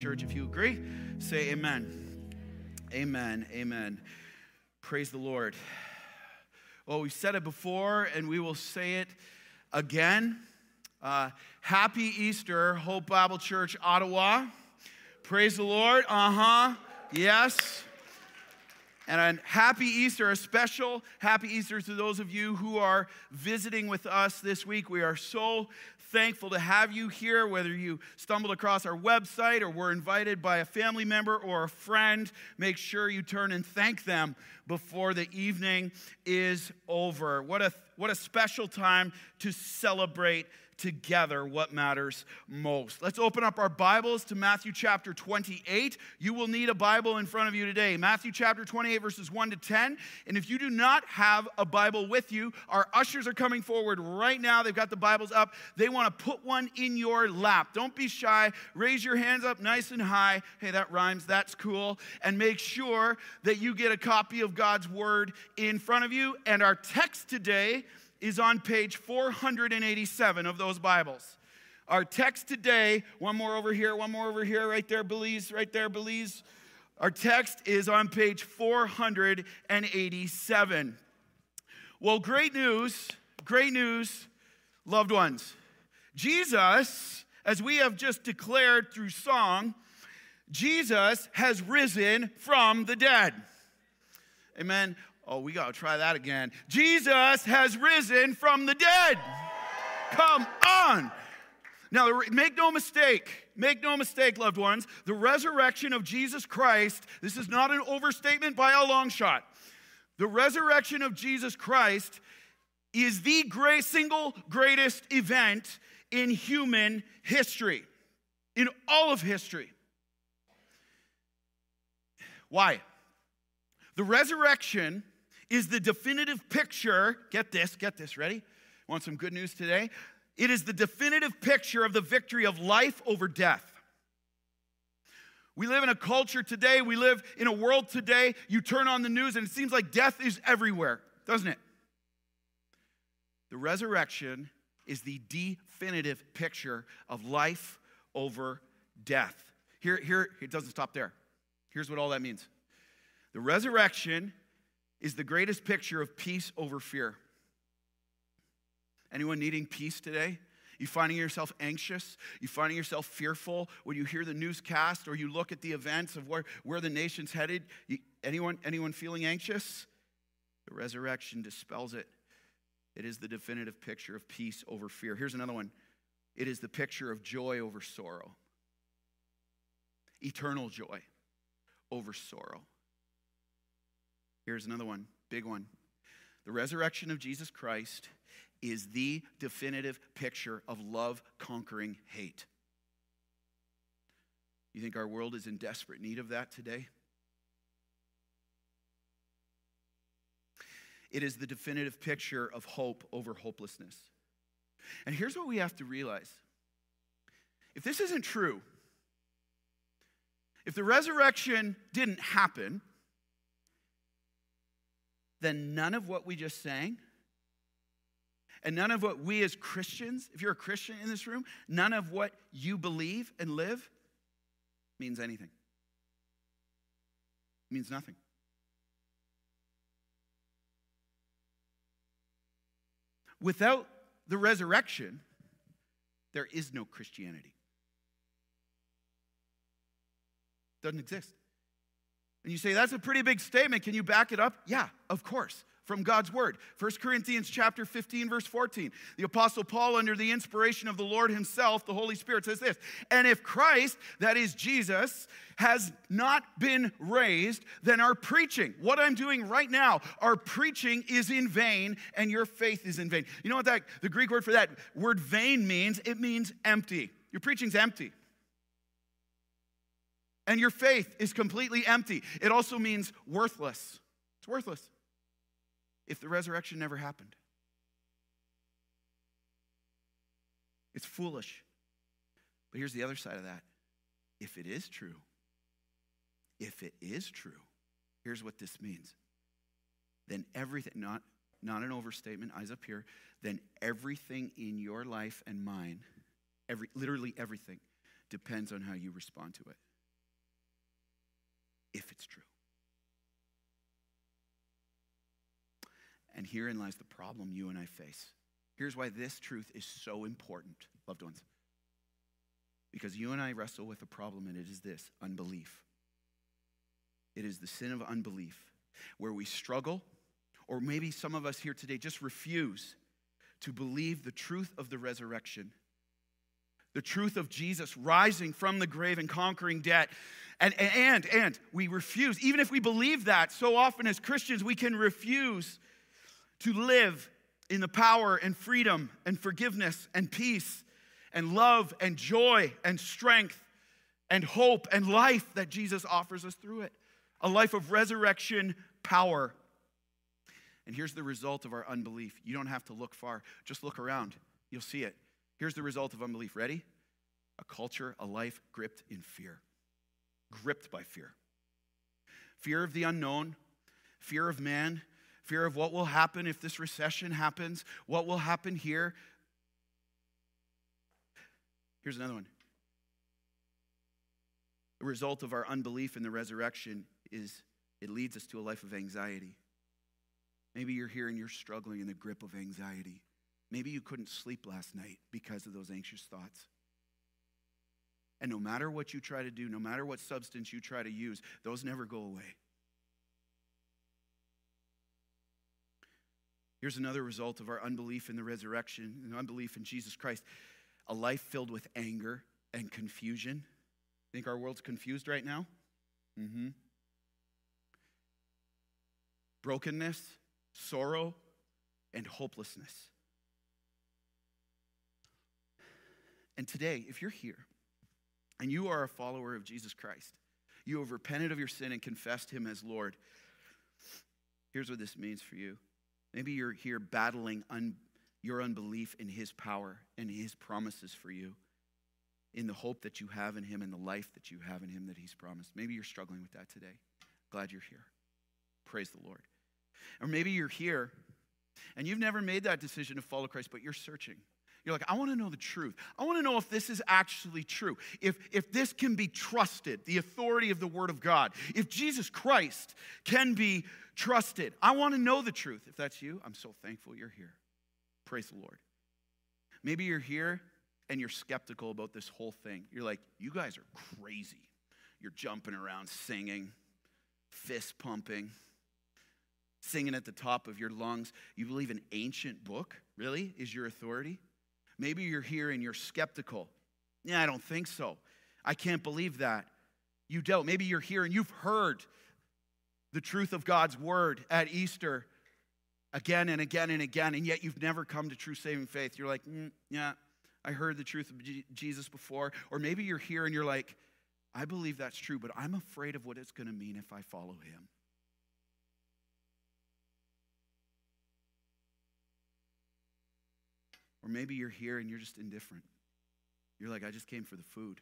Church, if you agree, say amen. Amen. Amen. Praise the Lord. Well, we've said it before and we will say it again. Uh, happy Easter, Hope Bible Church, Ottawa. Praise the Lord. Uh huh. Yes. And a happy Easter, a special happy Easter to those of you who are visiting with us this week. We are so thankful to have you here, whether you stumbled across our website or were invited by a family member or a friend. Make sure you turn and thank them before the evening is over. What a, what a special time to celebrate together what matters most. Let's open up our Bibles to Matthew chapter 28. You will need a Bible in front of you today. Matthew chapter 28, verses 1 to 10. And if you do not have a Bible with you, our ushers are coming forward right now. They've got the Bibles up. They want to put one in your lap. Don't be shy. Raise your hands up nice and high. Hey, that rhymes. That's cool. And make sure that you get a copy of God's Word in front of you. And our text today is on page 487 of those Bibles. Our text today, one more over here, one more over here, right there, Belize, right there, Belize. Our text is on page 487. Well, great news, great news, loved ones. Jesus, as we have just declared through song, Jesus has risen from the dead. Amen. Oh, we got to try that again. Jesus has risen from the dead. Come on. Now, make no mistake, make no mistake, loved ones, the resurrection of Jesus Christ, this is not an overstatement by a long shot. The resurrection of Jesus Christ is the great, single greatest event in human history, in all of history. Why? The resurrection is the definitive picture. Get this, get this, ready? Want some good news today? It is the definitive picture of the victory of life over death. We live in a culture today, we live in a world today, you turn on the news and it seems like death is everywhere, doesn't it? The resurrection is the definitive picture of life over death. Here, here, it doesn't stop there. Here's what all that means the resurrection is the greatest picture of peace over fear. Anyone needing peace today? You finding yourself anxious? You finding yourself fearful when you hear the newscast or you look at the events of where, where the nation's headed? You, anyone, anyone feeling anxious? The resurrection dispels it. It is the definitive picture of peace over fear. Here's another one it is the picture of joy over sorrow, eternal joy over sorrow. Here's another one, big one. The resurrection of Jesus Christ is the definitive picture of love conquering hate. You think our world is in desperate need of that today? It is the definitive picture of hope over hopelessness. And here's what we have to realize if this isn't true, if the resurrection didn't happen, then none of what we just sang and none of what we as Christians, if you're a Christian in this room, none of what you believe and live means anything. It means nothing. Without the resurrection, there is no Christianity. Doesn't exist. And you say, that's a pretty big statement. Can you back it up? Yeah, of course from God's word. 1 Corinthians chapter 15 verse 14. The apostle Paul under the inspiration of the Lord himself, the Holy Spirit says this, "And if Christ, that is Jesus, has not been raised, then our preaching, what I'm doing right now, our preaching is in vain and your faith is in vain." You know what that the Greek word for that word vain means? It means empty. Your preaching's empty and your faith is completely empty. It also means worthless. It's worthless if the resurrection never happened. It's foolish. But here's the other side of that. If it is true, if it is true, here's what this means. Then everything, not, not an overstatement, eyes up here, then everything in your life and mine, every, literally everything, depends on how you respond to it. It's true. And herein lies the problem you and I face. Here's why this truth is so important, loved ones. Because you and I wrestle with a problem, and it is this unbelief. It is the sin of unbelief where we struggle, or maybe some of us here today just refuse to believe the truth of the resurrection, the truth of Jesus rising from the grave and conquering death. And, and, and we refuse, even if we believe that, so often as Christians, we can refuse to live in the power and freedom and forgiveness and peace and love and joy and strength and hope and life that Jesus offers us through it. A life of resurrection power. And here's the result of our unbelief. You don't have to look far, just look around. You'll see it. Here's the result of unbelief. Ready? A culture, a life gripped in fear, gripped by fear. Fear of the unknown, fear of man, fear of what will happen if this recession happens, what will happen here. Here's another one. The result of our unbelief in the resurrection is it leads us to a life of anxiety. Maybe you're here and you're struggling in the grip of anxiety. Maybe you couldn't sleep last night because of those anxious thoughts. And no matter what you try to do, no matter what substance you try to use, those never go away. Here's another result of our unbelief in the resurrection and unbelief in Jesus Christ a life filled with anger and confusion. Think our world's confused right now? Mm-hmm. Brokenness, sorrow, and hopelessness. And today, if you're here and you are a follower of Jesus Christ, you have repented of your sin and confessed him as Lord, here's what this means for you. Maybe you're here battling un- your unbelief in His power and His promises for you, in the hope that you have in Him and the life that you have in Him that He's promised. Maybe you're struggling with that today. Glad you're here. Praise the Lord. Or maybe you're here and you've never made that decision to follow Christ, but you're searching. You're like, I want to know the truth. I want to know if this is actually true. If, if this can be trusted, the authority of the Word of God. If Jesus Christ can be trusted. I want to know the truth. If that's you, I'm so thankful you're here. Praise the Lord. Maybe you're here and you're skeptical about this whole thing. You're like, you guys are crazy. You're jumping around singing, fist pumping, singing at the top of your lungs. You believe an ancient book, really, is your authority? Maybe you're here and you're skeptical. Yeah, I don't think so. I can't believe that. You don't. Maybe you're here and you've heard the truth of God's word at Easter again and again and again, and yet you've never come to true saving faith. You're like, mm, yeah, I heard the truth of Jesus before. Or maybe you're here and you're like, I believe that's true, but I'm afraid of what it's going to mean if I follow him. Or maybe you're here and you're just indifferent. You're like, I just came for the food.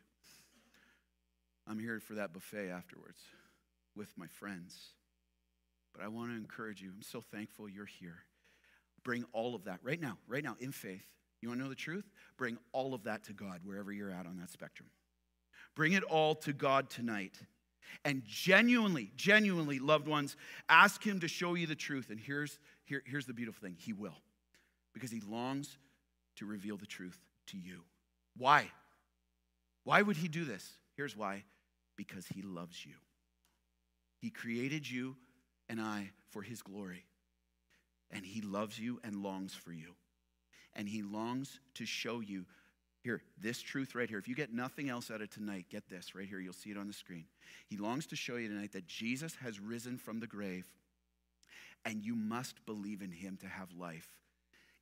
I'm here for that buffet afterwards with my friends. But I want to encourage you. I'm so thankful you're here. Bring all of that right now, right now, in faith. You want to know the truth? Bring all of that to God wherever you're at on that spectrum. Bring it all to God tonight. And genuinely, genuinely, loved ones, ask Him to show you the truth. And here's, here, here's the beautiful thing He will, because He longs to reveal the truth to you. Why? Why would He do this? Here's why because He loves you. He created you and I for his glory. And he loves you and longs for you. And he longs to show you here, this truth right here. If you get nothing else out of tonight, get this right here. You'll see it on the screen. He longs to show you tonight that Jesus has risen from the grave, and you must believe in him to have life,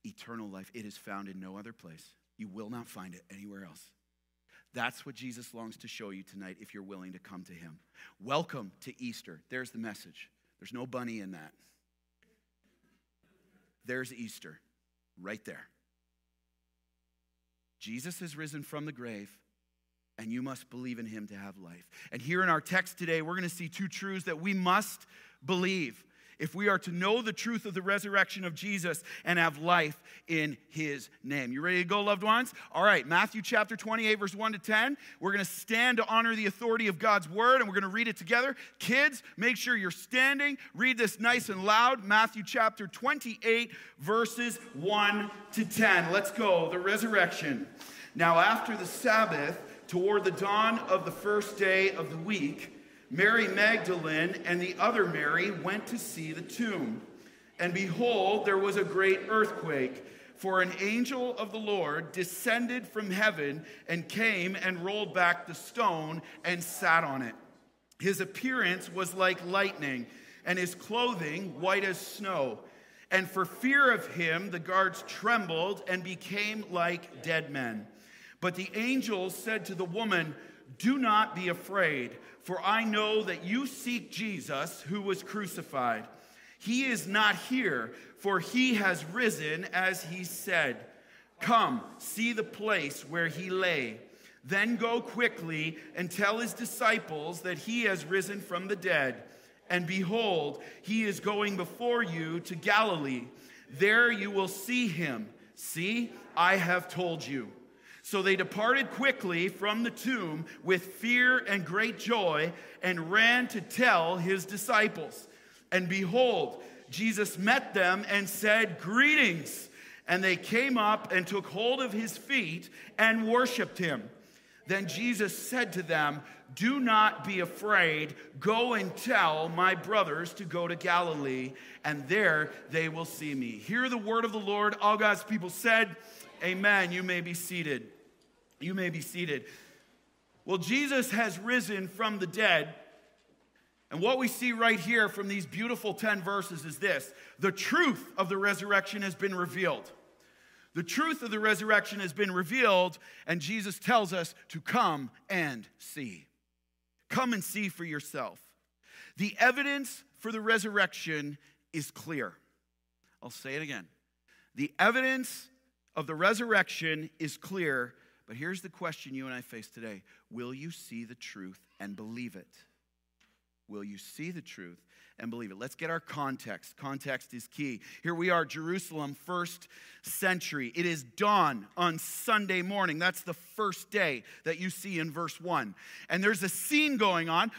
eternal life. It is found in no other place. You will not find it anywhere else. That's what Jesus longs to show you tonight if you're willing to come to him. Welcome to Easter. There's the message. There's no bunny in that. There's Easter, right there. Jesus is risen from the grave, and you must believe in him to have life. And here in our text today, we're going to see two truths that we must believe. If we are to know the truth of the resurrection of Jesus and have life in his name. You ready to go, loved ones? All right, Matthew chapter 28, verse 1 to 10. We're going to stand to honor the authority of God's word and we're going to read it together. Kids, make sure you're standing. Read this nice and loud. Matthew chapter 28, verses 1 to 10. Let's go. The resurrection. Now, after the Sabbath, toward the dawn of the first day of the week, Mary Magdalene and the other Mary went to see the tomb. And behold, there was a great earthquake, for an angel of the Lord descended from heaven and came and rolled back the stone and sat on it. His appearance was like lightning, and his clothing white as snow. And for fear of him, the guards trembled and became like dead men. But the angel said to the woman, Do not be afraid for I know that you seek Jesus who was crucified. He is not here, for he has risen as he said. Come, see the place where he lay. Then go quickly and tell his disciples that he has risen from the dead. And behold, he is going before you to Galilee. There you will see him. See, I have told you. So they departed quickly from the tomb with fear and great joy and ran to tell his disciples. And behold, Jesus met them and said, Greetings. And they came up and took hold of his feet and worshiped him. Then Jesus said to them, Do not be afraid. Go and tell my brothers to go to Galilee, and there they will see me. Hear the word of the Lord. All God's people said, Amen. You may be seated. You may be seated. Well, Jesus has risen from the dead. And what we see right here from these beautiful 10 verses is this the truth of the resurrection has been revealed. The truth of the resurrection has been revealed, and Jesus tells us to come and see. Come and see for yourself. The evidence for the resurrection is clear. I'll say it again. The evidence of the resurrection is clear but here's the question you and I face today Will you see the truth and believe it? Will you see the truth and believe it? Let's get our context. Context is key. Here we are, Jerusalem, first century. It is dawn on Sunday morning. That's the first day that you see in verse 1. And there's a scene going on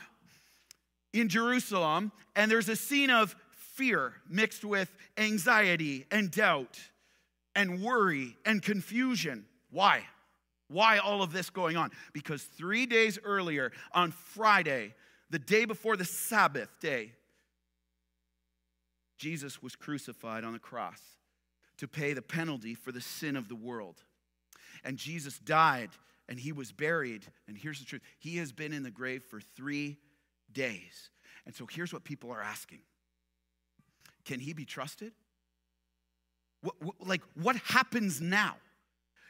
in Jerusalem, and there's a scene of fear mixed with anxiety and doubt and worry and confusion. Why? Why all of this going on? Because three days earlier, on Friday, the day before the Sabbath day, Jesus was crucified on the cross to pay the penalty for the sin of the world. And Jesus died and he was buried. And here's the truth He has been in the grave for three days. And so here's what people are asking Can he be trusted? What, what, like, what happens now?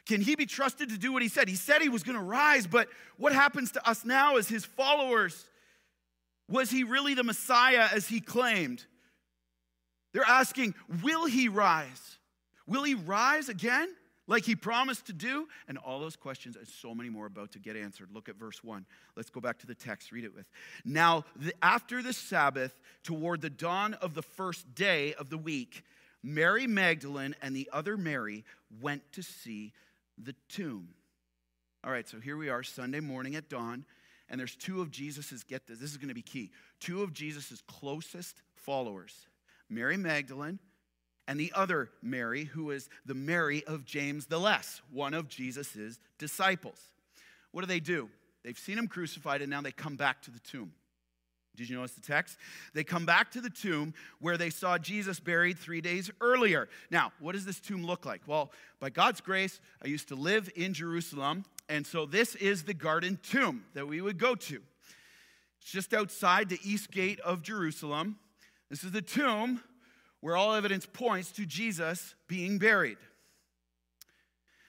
Can he be trusted to do what he said? He said he was going to rise, but what happens to us now as his followers? Was he really the Messiah as he claimed? They're asking, will he rise? Will he rise again like he promised to do? And all those questions and so many more about to get answered. Look at verse 1. Let's go back to the text, read it with. Now, the, after the Sabbath, toward the dawn of the first day of the week, Mary Magdalene and the other Mary went to see the tomb. All right, so here we are, Sunday morning at dawn, and there's two of Jesus's, get this, this is going to be key, two of Jesus's closest followers, Mary Magdalene and the other Mary, who is the Mary of James the Less, one of Jesus's disciples. What do they do? They've seen him crucified, and now they come back to the tomb. Did you notice the text? They come back to the tomb where they saw Jesus buried three days earlier. Now, what does this tomb look like? Well, by God's grace, I used to live in Jerusalem, and so this is the garden tomb that we would go to. It's just outside the east gate of Jerusalem. This is the tomb where all evidence points to Jesus being buried.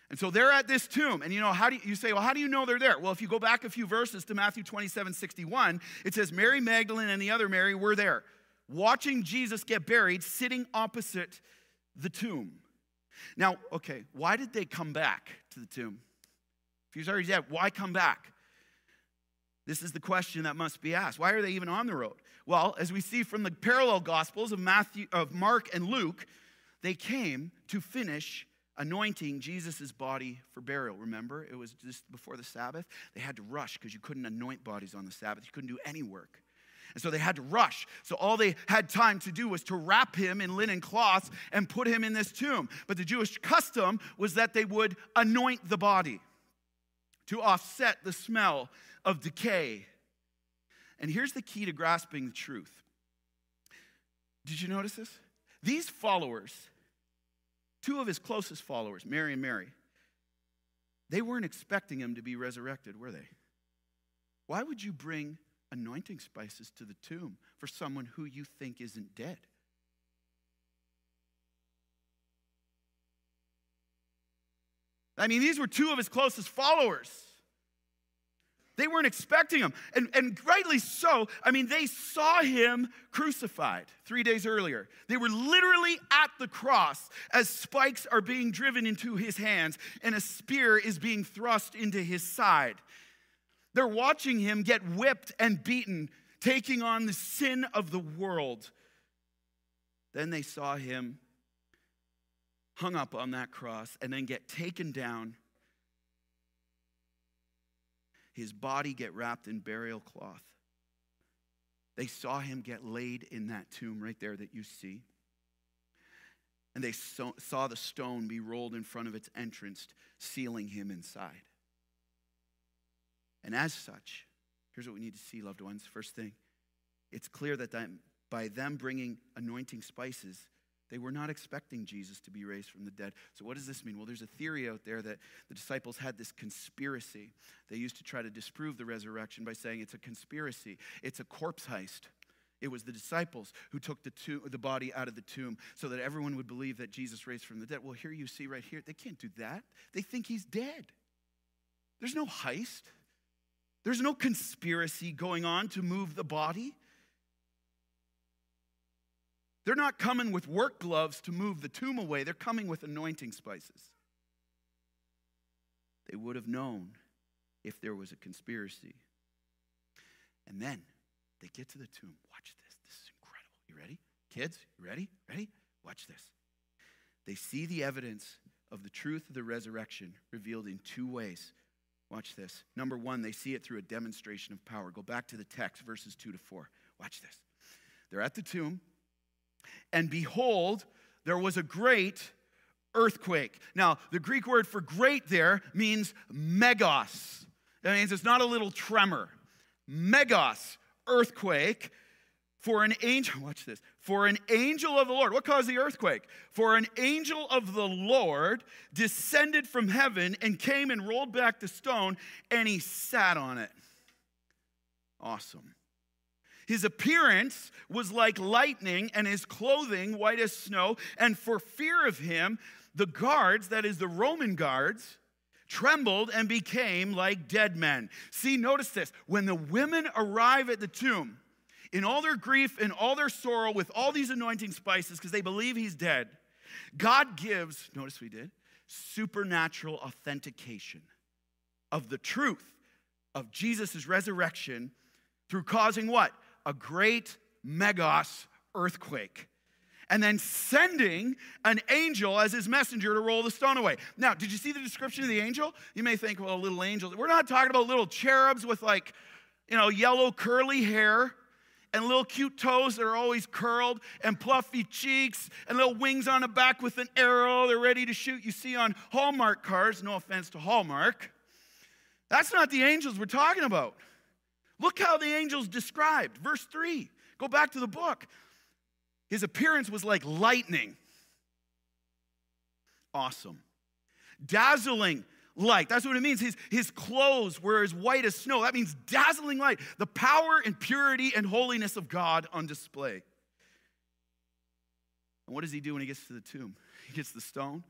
And so they're at this tomb. And you know, how do you, you, say, well, how do you know they're there? Well, if you go back a few verses to Matthew 27 61, it says Mary Magdalene and the other Mary were there, watching Jesus get buried, sitting opposite the tomb. Now, okay, why did they come back to the tomb? If he was already dead, why come back? This is the question that must be asked. Why are they even on the road? Well, as we see from the parallel gospels of Matthew of Mark and Luke, they came to finish anointing Jesus' body for burial. Remember, it was just before the Sabbath. They had to rush because you couldn't anoint bodies on the Sabbath. You couldn't do any work. And so they had to rush. So all they had time to do was to wrap him in linen cloths and put him in this tomb. But the Jewish custom was that they would anoint the body to offset the smell of decay. And here's the key to grasping the truth. Did you notice this? These followers, two of his closest followers, Mary and Mary, they weren't expecting him to be resurrected, were they? Why would you bring anointing spices to the tomb for someone who you think isn't dead? I mean, these were two of his closest followers. They weren't expecting him. And, and rightly so. I mean, they saw him crucified three days earlier. They were literally at the cross as spikes are being driven into his hands and a spear is being thrust into his side. They're watching him get whipped and beaten, taking on the sin of the world. Then they saw him hung up on that cross and then get taken down his body get wrapped in burial cloth. They saw him get laid in that tomb right there that you see. And they saw the stone be rolled in front of its entrance, sealing him inside. And as such, here's what we need to see, loved ones. First thing, it's clear that by them bringing anointing spices, they were not expecting Jesus to be raised from the dead. So, what does this mean? Well, there's a theory out there that the disciples had this conspiracy. They used to try to disprove the resurrection by saying it's a conspiracy, it's a corpse heist. It was the disciples who took the, tomb, the body out of the tomb so that everyone would believe that Jesus raised from the dead. Well, here you see right here, they can't do that. They think he's dead. There's no heist, there's no conspiracy going on to move the body. They're not coming with work gloves to move the tomb away, they're coming with anointing spices. They would have known if there was a conspiracy. And then they get to the tomb. Watch this. This is incredible. You ready? Kids, you ready? Ready? Watch this. They see the evidence of the truth of the resurrection revealed in two ways. Watch this. Number one, they see it through a demonstration of power. Go back to the text, verses 2 to 4. Watch this. They're at the tomb. And behold, there was a great earthquake. Now, the Greek word for great there means megas. That means it's not a little tremor. Megas, earthquake. For an angel, watch this. For an angel of the Lord, what caused the earthquake? For an angel of the Lord descended from heaven and came and rolled back the stone, and he sat on it. Awesome. His appearance was like lightning, and his clothing white as snow. And for fear of him, the guards, that is the Roman guards, trembled and became like dead men. See, notice this. When the women arrive at the tomb, in all their grief and all their sorrow, with all these anointing spices, because they believe he's dead, God gives, notice we did, supernatural authentication of the truth of Jesus' resurrection through causing what? A great megas earthquake and then sending an angel as his messenger to roll the stone away. Now, did you see the description of the angel? You may think, well, a little angel. We're not talking about little cherubs with like, you know, yellow curly hair and little cute toes that are always curled and fluffy cheeks and little wings on the back with an arrow they're ready to shoot. You see on Hallmark cards, no offense to Hallmark. That's not the angels we're talking about. Look how the angel's described. Verse 3. Go back to the book. His appearance was like lightning. Awesome. Dazzling light. That's what it means. His, his clothes were as white as snow. That means dazzling light. The power and purity and holiness of God on display. And what does he do when he gets to the tomb? He gets the stone,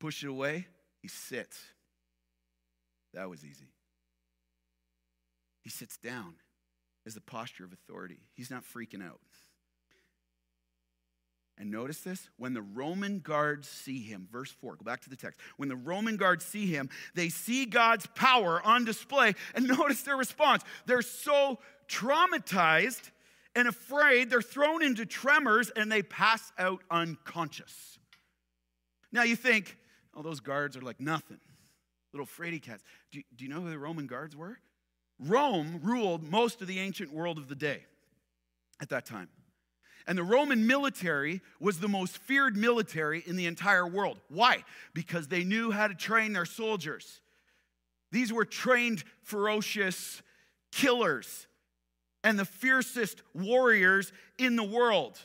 push it away, he sits. That was easy. He sits down as the posture of authority. He's not freaking out. And notice this when the Roman guards see him, verse 4, go back to the text. When the Roman guards see him, they see God's power on display. And notice their response. They're so traumatized and afraid, they're thrown into tremors and they pass out unconscious. Now you think, oh, those guards are like nothing, little fraidy cats. Do do you know who the Roman guards were? Rome ruled most of the ancient world of the day at that time. And the Roman military was the most feared military in the entire world. Why? Because they knew how to train their soldiers. These were trained, ferocious killers and the fiercest warriors in the world.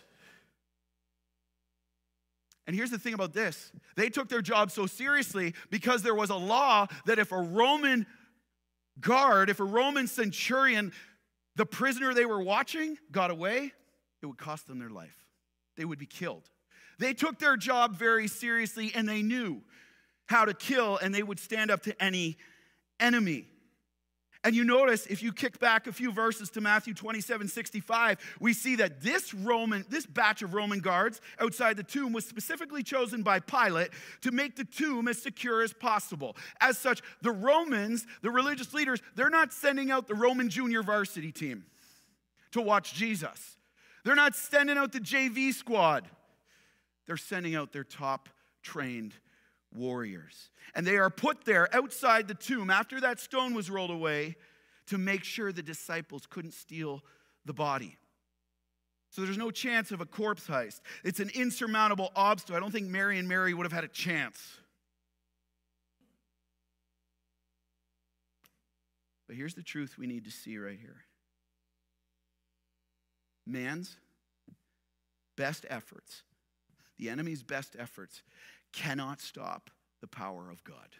And here's the thing about this they took their job so seriously because there was a law that if a Roman guard, if a Roman centurion, the prisoner they were watching got away, it would cost them their life. They would be killed. They took their job very seriously and they knew how to kill and they would stand up to any enemy. And you notice if you kick back a few verses to Matthew 27 65, we see that this Roman, this batch of Roman guards outside the tomb was specifically chosen by Pilate to make the tomb as secure as possible. As such, the Romans, the religious leaders, they're not sending out the Roman junior varsity team to watch Jesus. They're not sending out the JV squad, they're sending out their top trained warriors. And they are put there outside the tomb after that stone was rolled away to make sure the disciples couldn't steal the body. So there's no chance of a corpse heist. It's an insurmountable obstacle. I don't think Mary and Mary would have had a chance. But here's the truth we need to see right here man's best efforts, the enemy's best efforts, cannot stop the power of God.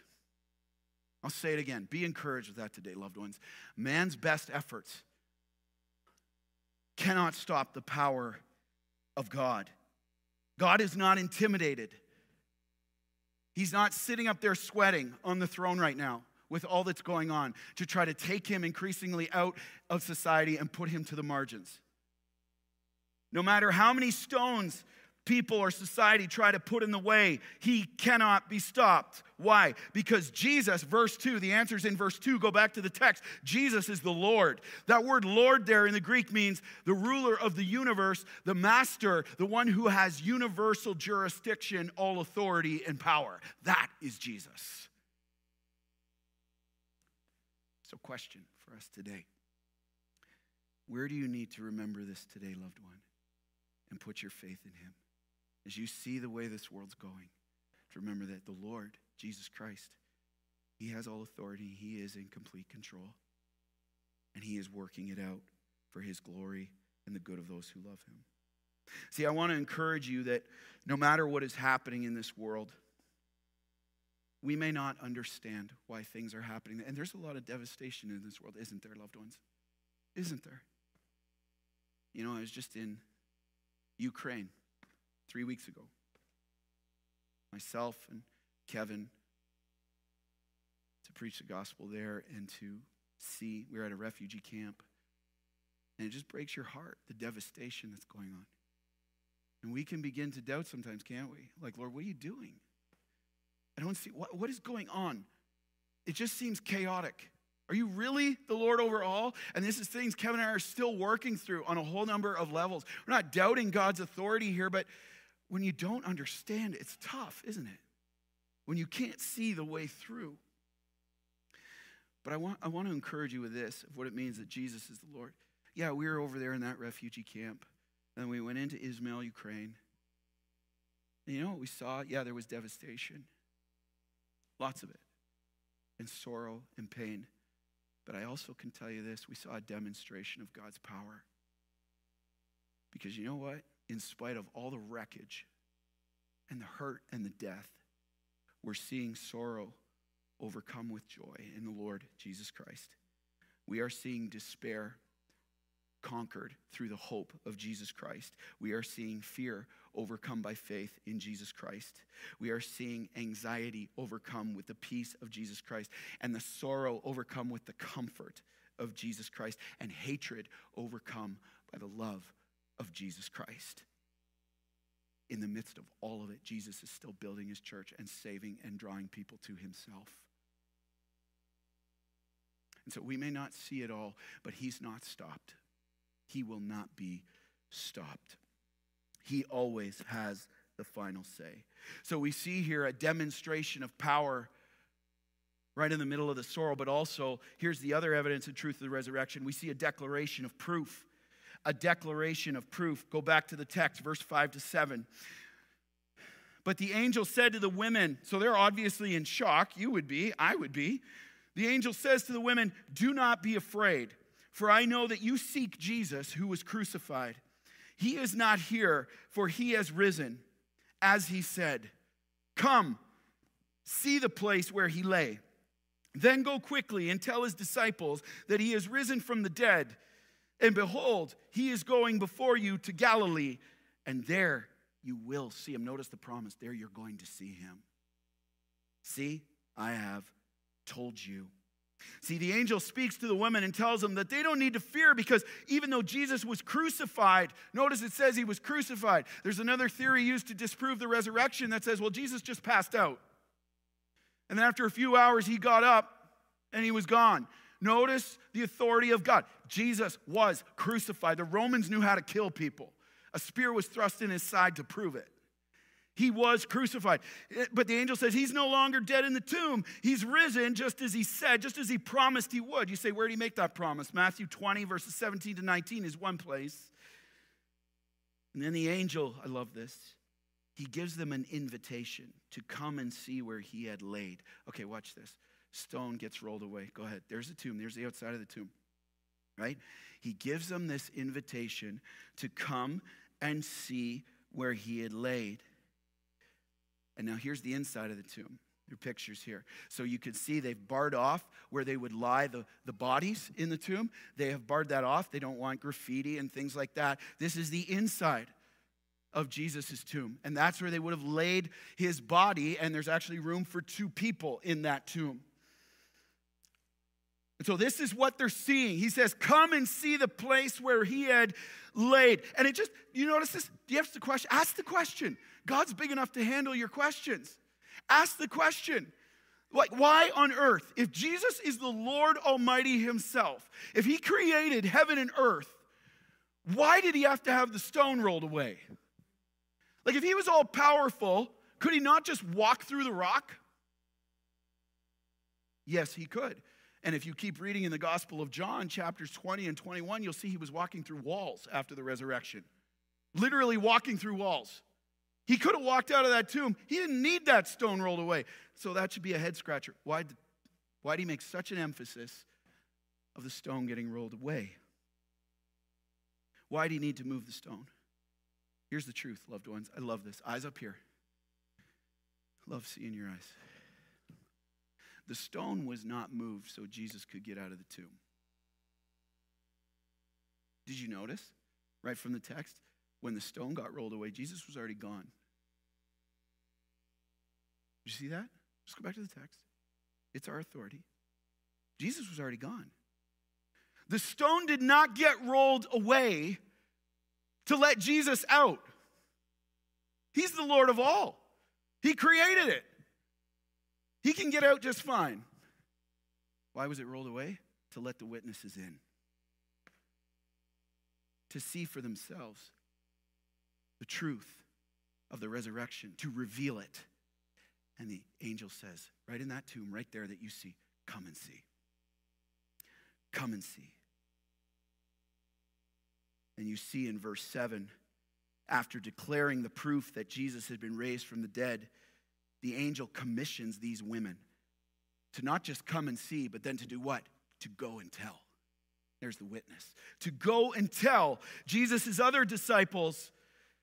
I'll say it again. Be encouraged with that today, loved ones. Man's best efforts cannot stop the power of God. God is not intimidated. He's not sitting up there sweating on the throne right now with all that's going on to try to take him increasingly out of society and put him to the margins. No matter how many stones people or society try to put in the way, he cannot be stopped. Why? Because Jesus, verse 2, the answer's in verse 2, go back to the text. Jesus is the Lord. That word Lord there in the Greek means the ruler of the universe, the master, the one who has universal jurisdiction, all authority, and power. That is Jesus. So, question for us today Where do you need to remember this today, loved one? and put your faith in him. As you see the way this world's going, to remember that the Lord, Jesus Christ, he has all authority. He is in complete control. And he is working it out for his glory and the good of those who love him. See, I want to encourage you that no matter what is happening in this world, we may not understand why things are happening. And there's a lot of devastation in this world, isn't there, loved ones? Isn't there? You know, I was just in Ukraine three weeks ago. Myself and Kevin to preach the gospel there and to see, we are at a refugee camp. And it just breaks your heart, the devastation that's going on. And we can begin to doubt sometimes, can't we? Like, Lord, what are you doing? I don't see, what, what is going on? It just seems chaotic. Are you really the Lord over all? And this is things Kevin and I are still working through on a whole number of levels. We're not doubting God's authority here, but when you don't understand, it's tough, isn't it? When you can't see the way through. But I want, I want to encourage you with this of what it means that Jesus is the Lord. Yeah, we were over there in that refugee camp. And we went into Izmail, Ukraine. And you know what we saw? Yeah, there was devastation. Lots of it. And sorrow and pain. But I also can tell you this we saw a demonstration of God's power. Because you know what? In spite of all the wreckage and the hurt and the death, we're seeing sorrow overcome with joy in the Lord Jesus Christ. We are seeing despair conquered through the hope of Jesus Christ. We are seeing fear overcome by faith in Jesus Christ. We are seeing anxiety overcome with the peace of Jesus Christ, and the sorrow overcome with the comfort of Jesus Christ, and hatred overcome by the love of Jesus Christ. in the midst of all of it, Jesus is still building his church and saving and drawing people to himself. And so we may not see it all, but he's not stopped. He will not be stopped. He always has the final say. So we see here a demonstration of power right in the middle of the sorrow, but also here's the other evidence and truth of the resurrection. We see a declaration of proof. A declaration of proof. Go back to the text, verse 5 to 7. But the angel said to the women, so they're obviously in shock. You would be, I would be. The angel says to the women, Do not be afraid, for I know that you seek Jesus who was crucified. He is not here, for he has risen, as he said. Come, see the place where he lay. Then go quickly and tell his disciples that he is risen from the dead. And behold, he is going before you to Galilee, and there you will see him. Notice the promise there you're going to see him. See, I have told you. See, the angel speaks to the women and tells them that they don't need to fear because even though Jesus was crucified, notice it says he was crucified. There's another theory used to disprove the resurrection that says, well, Jesus just passed out. And then after a few hours, he got up and he was gone. Notice the authority of God. Jesus was crucified. The Romans knew how to kill people, a spear was thrust in his side to prove it. He was crucified. Eh, but the angel says he's no longer dead in the tomb. He's risen just as he said, just as he promised he would. You say, where did he make that promise? Matthew 20, verses 17 to 19 is one place. And then the angel, I love this, he gives them an invitation to come and see where he had laid. Okay, watch this. Stone gets rolled away. Go ahead. There's the tomb, there's the outside of the tomb, right? He gives them this invitation to come and see where he had laid. And now here's the inside of the tomb. Your pictures here. So you can see they've barred off where they would lie the, the bodies in the tomb. They have barred that off. They don't want graffiti and things like that. This is the inside of Jesus' tomb. And that's where they would have laid his body. And there's actually room for two people in that tomb. And so this is what they're seeing. He says, Come and see the place where he had laid. And it just, you notice this? You have the question? Ask the question. God's big enough to handle your questions. Ask the question. Like, why on earth, if Jesus is the Lord Almighty Himself, if He created heaven and earth, why did He have to have the stone rolled away? Like, if He was all powerful, could He not just walk through the rock? Yes, He could. And if you keep reading in the Gospel of John, chapters 20 and 21, you'll see He was walking through walls after the resurrection. Literally walking through walls. He could have walked out of that tomb. He didn't need that stone rolled away. So that should be a head scratcher. Why why did he make such an emphasis of the stone getting rolled away? Why do you need to move the stone? Here's the truth, loved ones. I love this. Eyes up here. Love seeing your eyes. The stone was not moved so Jesus could get out of the tomb. Did you notice? Right from the text? When the stone got rolled away, Jesus was already gone. Did you see that? Just go back to the text. It's our authority. Jesus was already gone. The stone did not get rolled away to let Jesus out. He's the Lord of all, He created it. He can get out just fine. Why was it rolled away? To let the witnesses in, to see for themselves the truth of the resurrection, to reveal it. And the angel says, right in that tomb, right there that you see, come and see. Come and see. And you see in verse 7, after declaring the proof that Jesus had been raised from the dead, the angel commissions these women to not just come and see, but then to do what? To go and tell. There's the witness. To go and tell Jesus' other disciples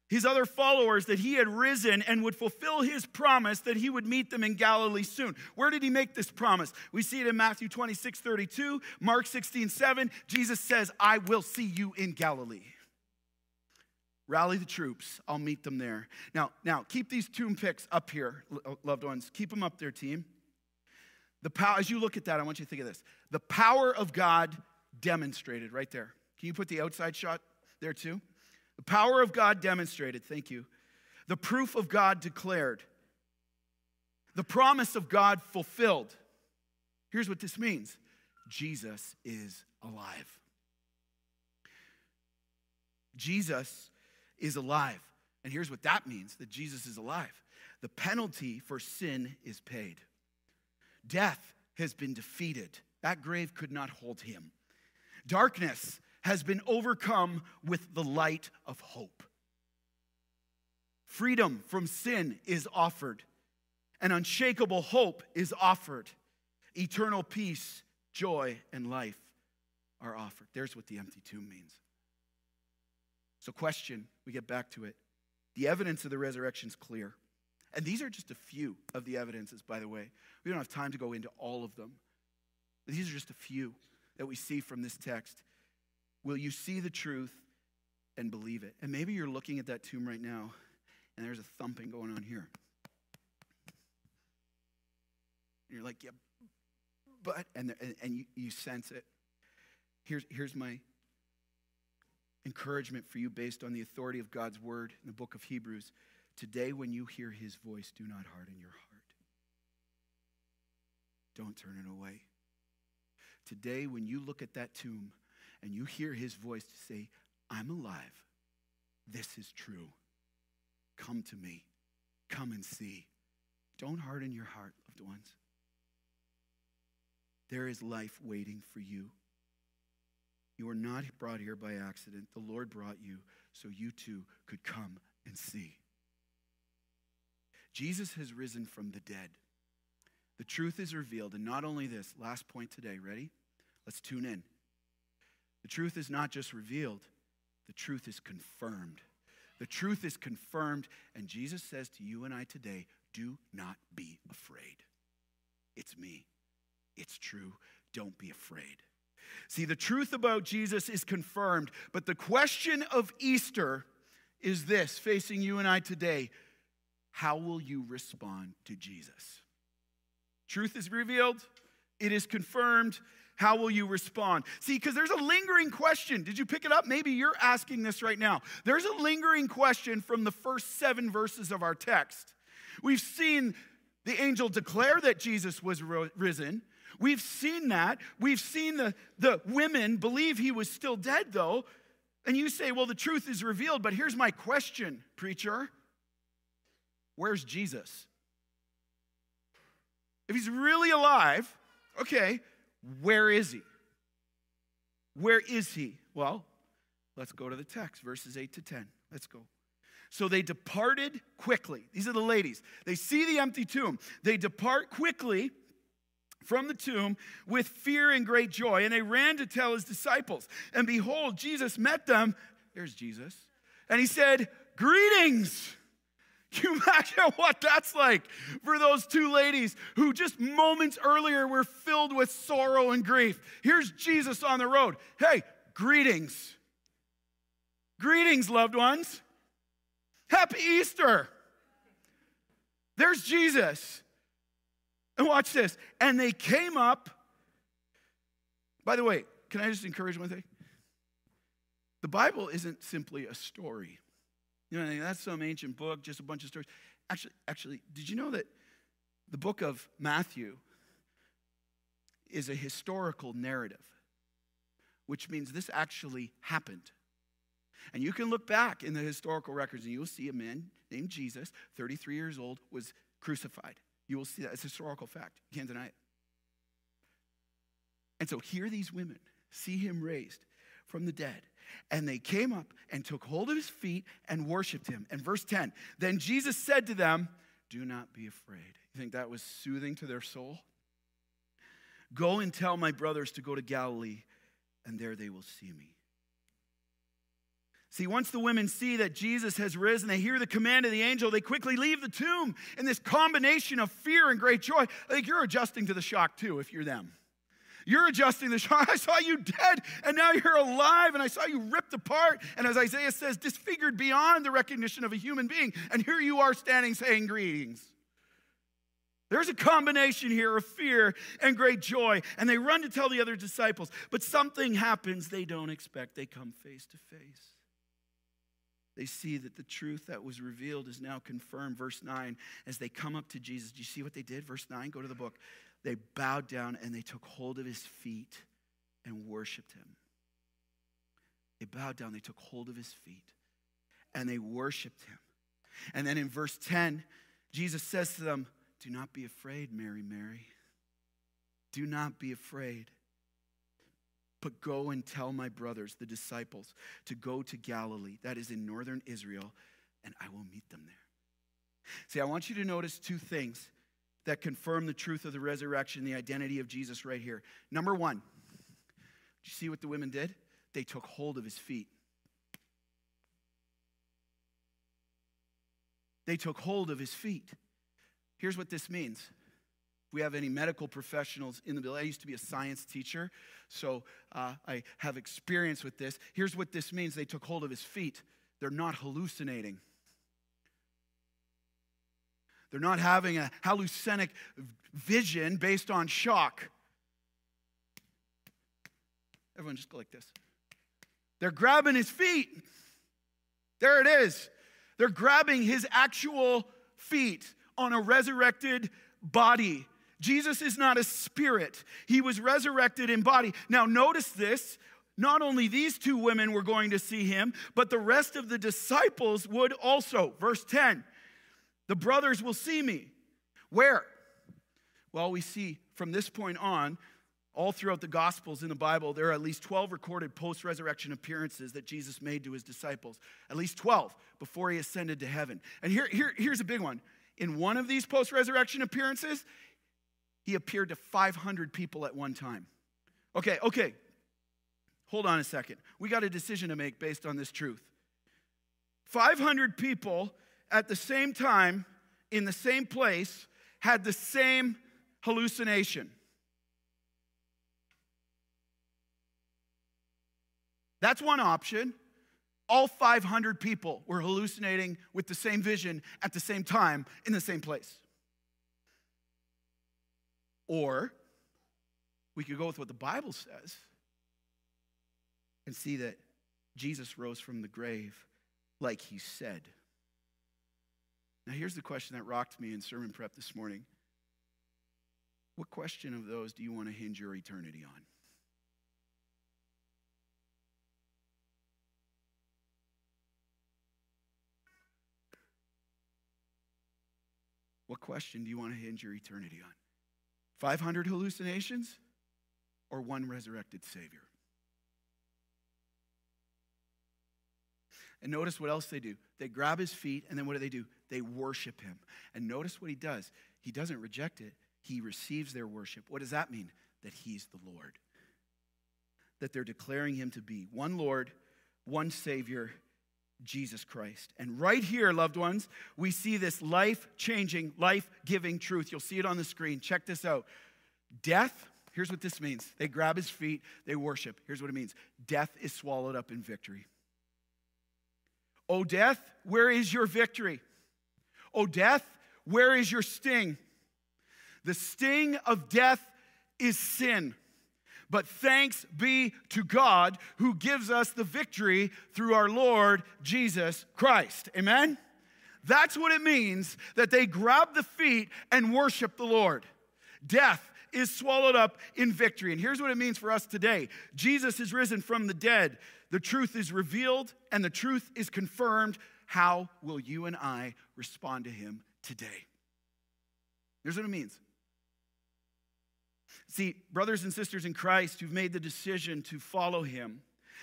his other followers that he had risen and would fulfill his promise that he would meet them in Galilee soon. Where did he make this promise? We see it in Matthew 26, 32, Mark 16, 7. Jesus says, I will see you in Galilee. Rally the troops. I'll meet them there. Now, now keep these tomb picks up here, uh, loved ones. Keep them up there, team. The power, as you look at that, I want you to think of this. The power of God demonstrated right there. Can you put the outside shot there too? The power of God demonstrated, thank you. the proof of God declared, the promise of God fulfilled. Here's what this means Jesus is alive. Jesus is alive. And here's what that means that Jesus is alive. The penalty for sin is paid. Death has been defeated. That grave could not hold him. Darkness has been overcome with the light of hope. Freedom from sin is offered, and unshakable hope is offered. Eternal peace, joy, and life are offered. There's what the empty tomb means. So, question, we get back to it. The evidence of the resurrection is clear. And these are just a few of the evidences, by the way. We don't have time to go into all of them. These are just a few that we see from this text. Will you see the truth and believe it? And maybe you're looking at that tomb right now and there's a thumping going on here. And you're like, yeah, but, and, and you, you sense it. Here's, here's my encouragement for you based on the authority of God's word in the book of Hebrews. Today, when you hear his voice, do not harden your heart. Don't turn it away. Today, when you look at that tomb and you hear his voice to say, I'm alive, this is true. Come to me. Come and see. Don't harden your heart, loved ones. There is life waiting for you. You are not brought here by accident. The Lord brought you so you too could come and see. Jesus has risen from the dead. The truth is revealed. And not only this, last point today, ready? Let's tune in. The truth is not just revealed, the truth is confirmed. The truth is confirmed, and Jesus says to you and I today do not be afraid. It's me, it's true. Don't be afraid. See, the truth about Jesus is confirmed, but the question of Easter is this facing you and I today how will you respond to Jesus? Truth is revealed, it is confirmed, how will you respond? See, because there's a lingering question. Did you pick it up? Maybe you're asking this right now. There's a lingering question from the first seven verses of our text. We've seen the angel declare that Jesus was risen. We've seen that. We've seen the, the women believe he was still dead, though. And you say, well, the truth is revealed, but here's my question, preacher Where's Jesus? If he's really alive, okay, where is he? Where is he? Well, let's go to the text, verses 8 to 10. Let's go. So they departed quickly. These are the ladies. They see the empty tomb. They depart quickly from the tomb with fear and great joy, and they ran to tell his disciples. And behold, Jesus met them. There's Jesus. And he said, Greetings. You imagine what that's like for those two ladies who just moments earlier were filled with sorrow and grief? Here's Jesus on the road. Hey, greetings. Greetings, loved ones. Happy Easter. There's Jesus. And watch this. And they came up. By the way, can I just encourage one thing? The Bible isn't simply a story. You know, that's some ancient book, just a bunch of stories. Actually, actually, did you know that the book of Matthew is a historical narrative, which means this actually happened. And you can look back in the historical records and you will see a man named Jesus, 33 years old, was crucified. You will see that. It's a historical fact. You can't deny it. And so here these women see him raised from the dead. And they came up and took hold of his feet and worshiped him. And verse 10 Then Jesus said to them, Do not be afraid. You think that was soothing to their soul? Go and tell my brothers to go to Galilee, and there they will see me. See, once the women see that Jesus has risen, they hear the command of the angel, they quickly leave the tomb in this combination of fear and great joy. Think you're adjusting to the shock too if you're them. You're adjusting the shock. I saw you dead and now you're alive and I saw you ripped apart. And as Isaiah says, disfigured beyond the recognition of a human being. And here you are standing saying greetings. There's a combination here of fear and great joy. And they run to tell the other disciples. But something happens they don't expect. They come face to face. They see that the truth that was revealed is now confirmed. Verse 9, as they come up to Jesus, do you see what they did? Verse 9, go to the book. They bowed down and they took hold of his feet and worshiped him. They bowed down, they took hold of his feet, and they worshiped him. And then in verse 10, Jesus says to them, Do not be afraid, Mary, Mary. Do not be afraid. But go and tell my brothers, the disciples, to go to Galilee, that is in northern Israel, and I will meet them there. See, I want you to notice two things that confirm the truth of the resurrection, the identity of Jesus right here. Number one, did you see what the women did? They took hold of his feet. They took hold of his feet. Here's what this means. We have any medical professionals in the building, I used to be a science teacher, so uh, I have experience with this. Here's what this means they took hold of his feet. They're not hallucinating. They're not having a hallucinic vision based on shock. Everyone just go like this. They're grabbing his feet. There it is. They're grabbing his actual feet on a resurrected body. Jesus is not a spirit, he was resurrected in body. Now, notice this. Not only these two women were going to see him, but the rest of the disciples would also. Verse 10 The brothers will see me. Where? Well, we see from this point on all throughout the Gospels in the Bible, there are at least 12 recorded post resurrection appearances that Jesus made to his disciples. At least 12 before he ascended to heaven. And here, here, here's a big one. In one of these post resurrection appearances, he appeared to 500 people at one time. Okay, okay. Hold on a second. We got a decision to make based on this truth. 500 people at the same time, in the same place, had the same hallucination. That's one option. All 500 people were hallucinating with the same vision at the same time in the same place. Or we could go with what the Bible says and see that Jesus rose from the grave like he said. Now, here's the question that rocked me in sermon prep this morning. What question of those do you want to hinge your eternity on? What question do you want to hinge your eternity on? 500 hallucinations or one resurrected Savior? And notice what else they do. They grab his feet, and then what do they do? They worship him. And notice what he does. He doesn't reject it, he receives their worship. What does that mean? That he's the Lord. That they're declaring him to be one Lord, one Savior, Jesus Christ. And right here, loved ones, we see this life changing, life giving truth. You'll see it on the screen. Check this out. Death, here's what this means they grab his feet, they worship. Here's what it means death is swallowed up in victory. Oh, death, where is your victory? Oh, death, where is your sting? The sting of death is sin. But thanks be to God who gives us the victory through our Lord Jesus Christ. Amen? That's what it means that they grab the feet and worship the Lord. Death is swallowed up in victory. And here's what it means for us today Jesus is risen from the dead. The truth is revealed and the truth is confirmed. How will you and I respond to him today? Here's what it means See, brothers and sisters in Christ who've made the decision to follow him,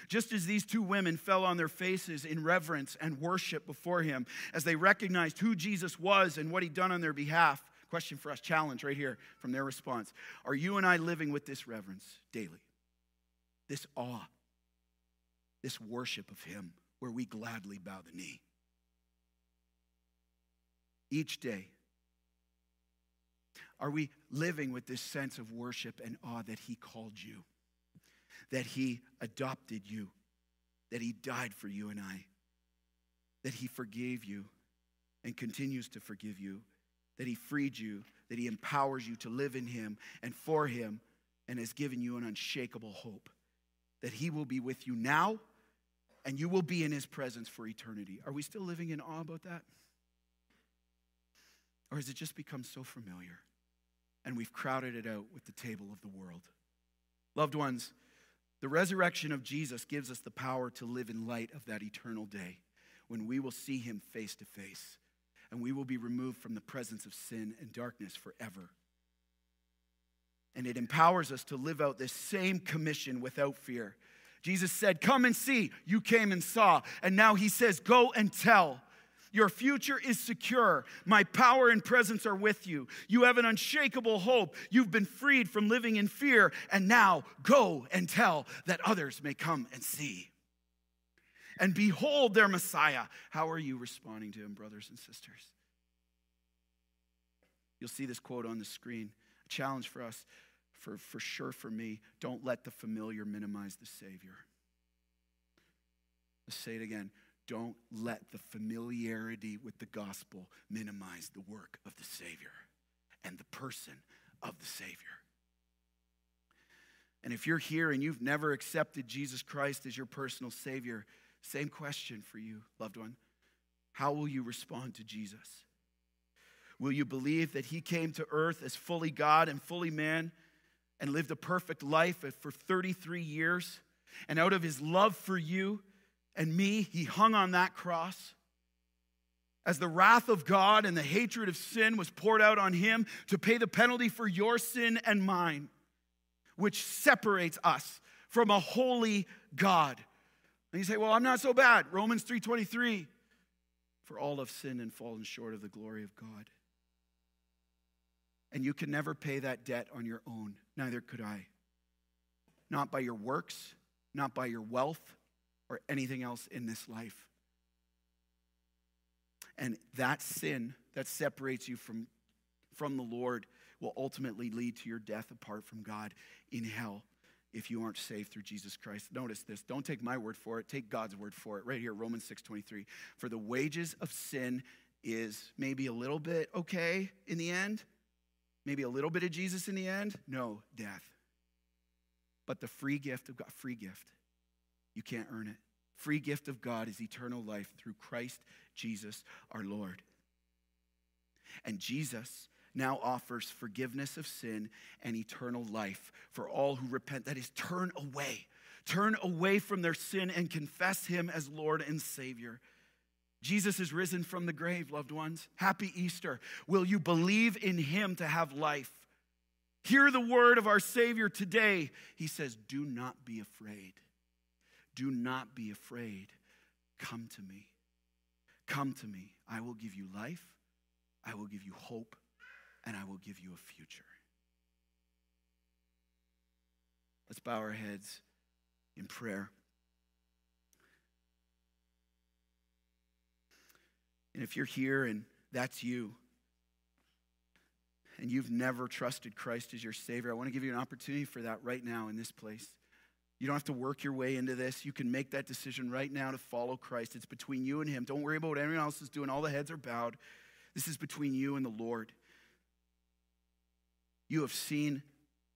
just as these two women fell on their faces in reverence and worship before him as they recognized who Jesus was and what he'd done on their behalf. Question for us, challenge right here from their response. Are you and I living with this reverence daily? This awe, this worship of him where we gladly bow the knee? Each day, are we living with this sense of worship and awe that He called you, that He adopted you, that He died for you and I, that He forgave you and continues to forgive you, that He freed you, that He empowers you to live in Him and for Him, and has given you an unshakable hope, that He will be with you now and you will be in his presence for eternity. Are we still living in awe about that? Or has it just become so familiar and we've crowded it out with the table of the world? Loved ones, the resurrection of Jesus gives us the power to live in light of that eternal day when we will see him face to face and we will be removed from the presence of sin and darkness forever. And it empowers us to live out this same commission without fear. Jesus said, Come and see. You came and saw. And now he says, Go and tell. Your future is secure. My power and presence are with you. You have an unshakable hope. You've been freed from living in fear. And now go and tell that others may come and see. And behold their Messiah. How are you responding to him, brothers and sisters? You'll see this quote on the screen. A challenge for us, for, for sure for me. Don't let the familiar minimize the Savior. Let's say it again. Don't let the familiarity with the gospel minimize the work of the Savior and the person of the Savior. And if you're here and you've never accepted Jesus Christ as your personal Savior, same question for you, loved one. How will you respond to Jesus? Will you believe that He came to earth as fully God and fully man and lived a perfect life for 33 years? And out of His love for you, and me, he hung on that cross. As the wrath of God and the hatred of sin was poured out on him to pay the penalty for your sin and mine, which separates us from a holy God. And you say, "Well, I'm not so bad." Romans 3:23, "For all have sinned and fallen short of the glory of God." And you can never pay that debt on your own. Neither could I. Not by your works, not by your wealth, or anything else in this life. And that sin that separates you from, from the Lord will ultimately lead to your death apart from God in hell if you aren't saved through Jesus Christ. Notice this. Don't take my word for it. Take God's word for it. Right here, Romans 6:23. For the wages of sin is maybe a little bit okay in the end, maybe a little bit of Jesus in the end. No, death. But the free gift of God, free gift you can't earn it. Free gift of God is eternal life through Christ Jesus our Lord. And Jesus now offers forgiveness of sin and eternal life for all who repent. That is, turn away. Turn away from their sin and confess Him as Lord and Savior. Jesus is risen from the grave, loved ones. Happy Easter. Will you believe in Him to have life? Hear the word of our Savior today. He says, Do not be afraid. Do not be afraid. Come to me. Come to me. I will give you life, I will give you hope, and I will give you a future. Let's bow our heads in prayer. And if you're here and that's you, and you've never trusted Christ as your Savior, I want to give you an opportunity for that right now in this place. You don't have to work your way into this. You can make that decision right now to follow Christ. It's between you and Him. Don't worry about what anyone else is doing. All the heads are bowed. This is between you and the Lord. You have seen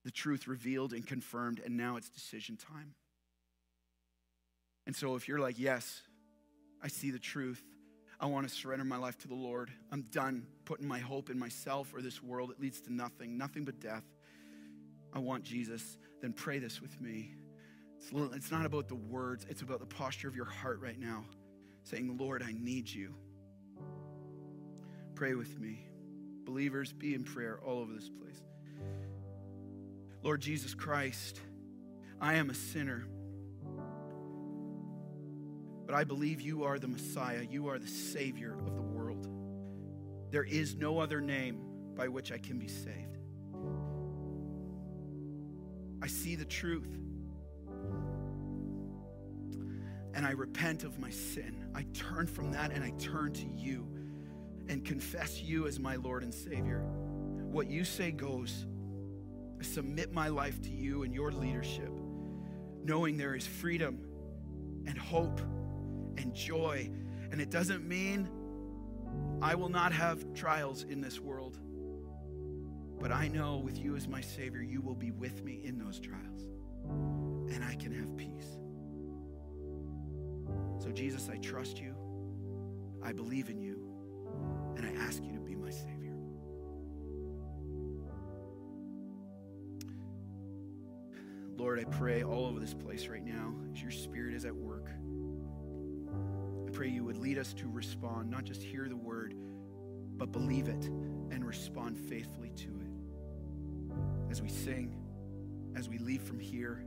the truth revealed and confirmed, and now it's decision time. And so, if you're like, Yes, I see the truth, I want to surrender my life to the Lord, I'm done putting my hope in myself or this world, it leads to nothing, nothing but death. I want Jesus, then pray this with me. It's not about the words, it's about the posture of your heart right now, saying, Lord, I need you. Pray with me. Believers, be in prayer all over this place. Lord Jesus Christ, I am a sinner, but I believe you are the Messiah. You are the Savior of the world. There is no other name by which I can be saved. I see the truth and I repent of my sin. I turn from that and I turn to you and confess you as my Lord and Savior. What you say goes. I submit my life to you and your leadership, knowing there is freedom and hope and joy. And it doesn't mean I will not have trials in this world, but I know with you as my Savior, you will be with me in those trials, and I can have peace. So, Jesus, I trust you. I believe in you. And I ask you to be my Savior. Lord, I pray all over this place right now as your Spirit is at work. I pray you would lead us to respond, not just hear the word, but believe it and respond faithfully to it. As we sing, as we leave from here,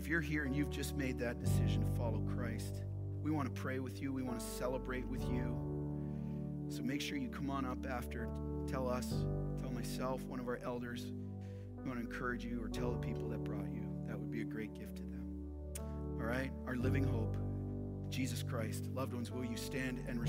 if you're here and you've just made that decision to follow Christ, we want to pray with you. We want to celebrate with you. So make sure you come on up after. Tell us, tell myself, one of our elders. We want to encourage you or tell the people that brought you. That would be a great gift to them. All right? Our living hope, Jesus Christ. Loved ones, will you stand and respond?